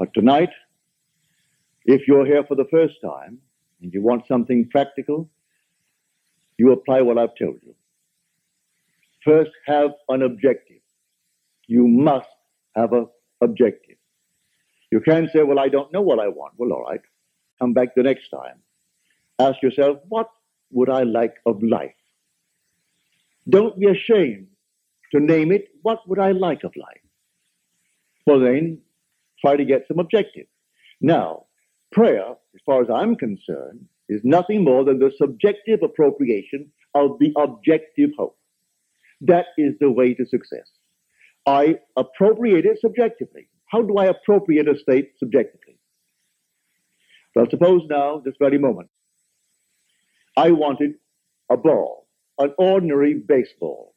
But tonight, if you're here for the first time and you want something practical, you apply what I've told you. First, have an objective. You must have an objective. You can't say, Well, I don't know what I want. Well, all right. Come back the next time. Ask yourself, What would I like of life? Don't be ashamed to name it. What would I like of life? Well, then, try to get some objective. Now, prayer, as far as I'm concerned, is nothing more than the subjective appropriation of the objective hope. That is the way to success. I appropriate it subjectively. How do I appropriate a state subjectively? Well, suppose now, this very moment, I wanted a ball, an ordinary baseball,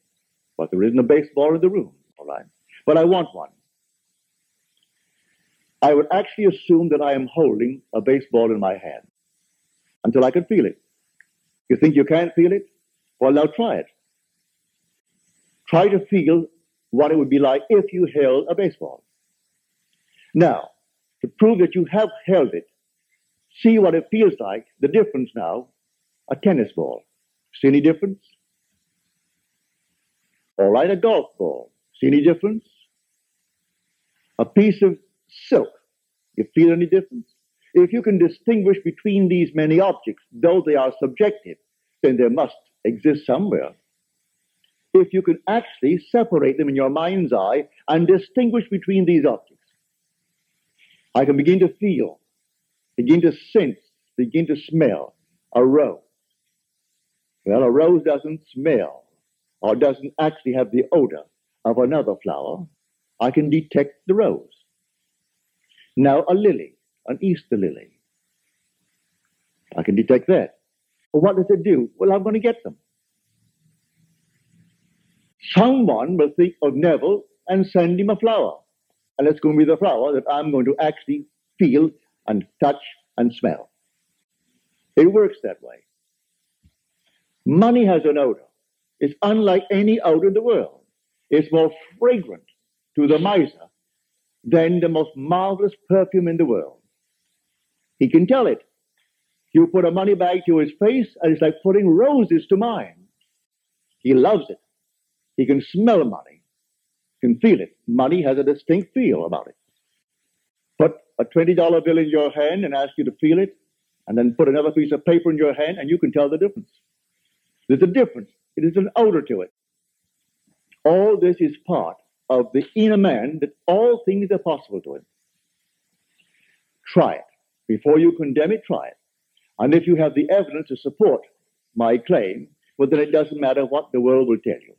but there isn't a baseball in the room, all right? But I want one. I would actually assume that I am holding a baseball in my hand until I can feel it. You think you can't feel it? Well, now try it. Try to feel what it would be like if you held a baseball. Now, to prove that you have held it, see what it feels like, the difference now, a tennis ball. See any difference? All right, a golf ball. See any difference? A piece of silk. You feel any difference? If you can distinguish between these many objects, though they are subjective, then they must exist somewhere. If you can actually separate them in your mind's eye and distinguish between these objects, I can begin to feel, begin to sense, begin to smell a rose. Well, a rose doesn't smell or doesn't actually have the odor of another flower. I can detect the rose. Now, a lily, an Easter lily. I can detect that. Well, what does it do? Well, I'm going to get them. Someone will think of Neville and send him a flower. And it's going to be the flower that I'm going to actually feel and touch and smell. It works that way. Money has an odor. It's unlike any odor in the world. It's more fragrant to the miser than the most marvelous perfume in the world. He can tell it. You put a money bag to his face, and it's like putting roses to mine. He loves it. He can smell money, can feel it. Money has a distinct feel about it. Put a $20 bill in your hand and ask you to feel it, and then put another piece of paper in your hand, and you can tell the difference. There's a difference. It is an odor to it. All this is part of the inner man that all things are possible to him. Try it. Before you condemn it, try it. And if you have the evidence to support my claim, well, then it doesn't matter what the world will tell you.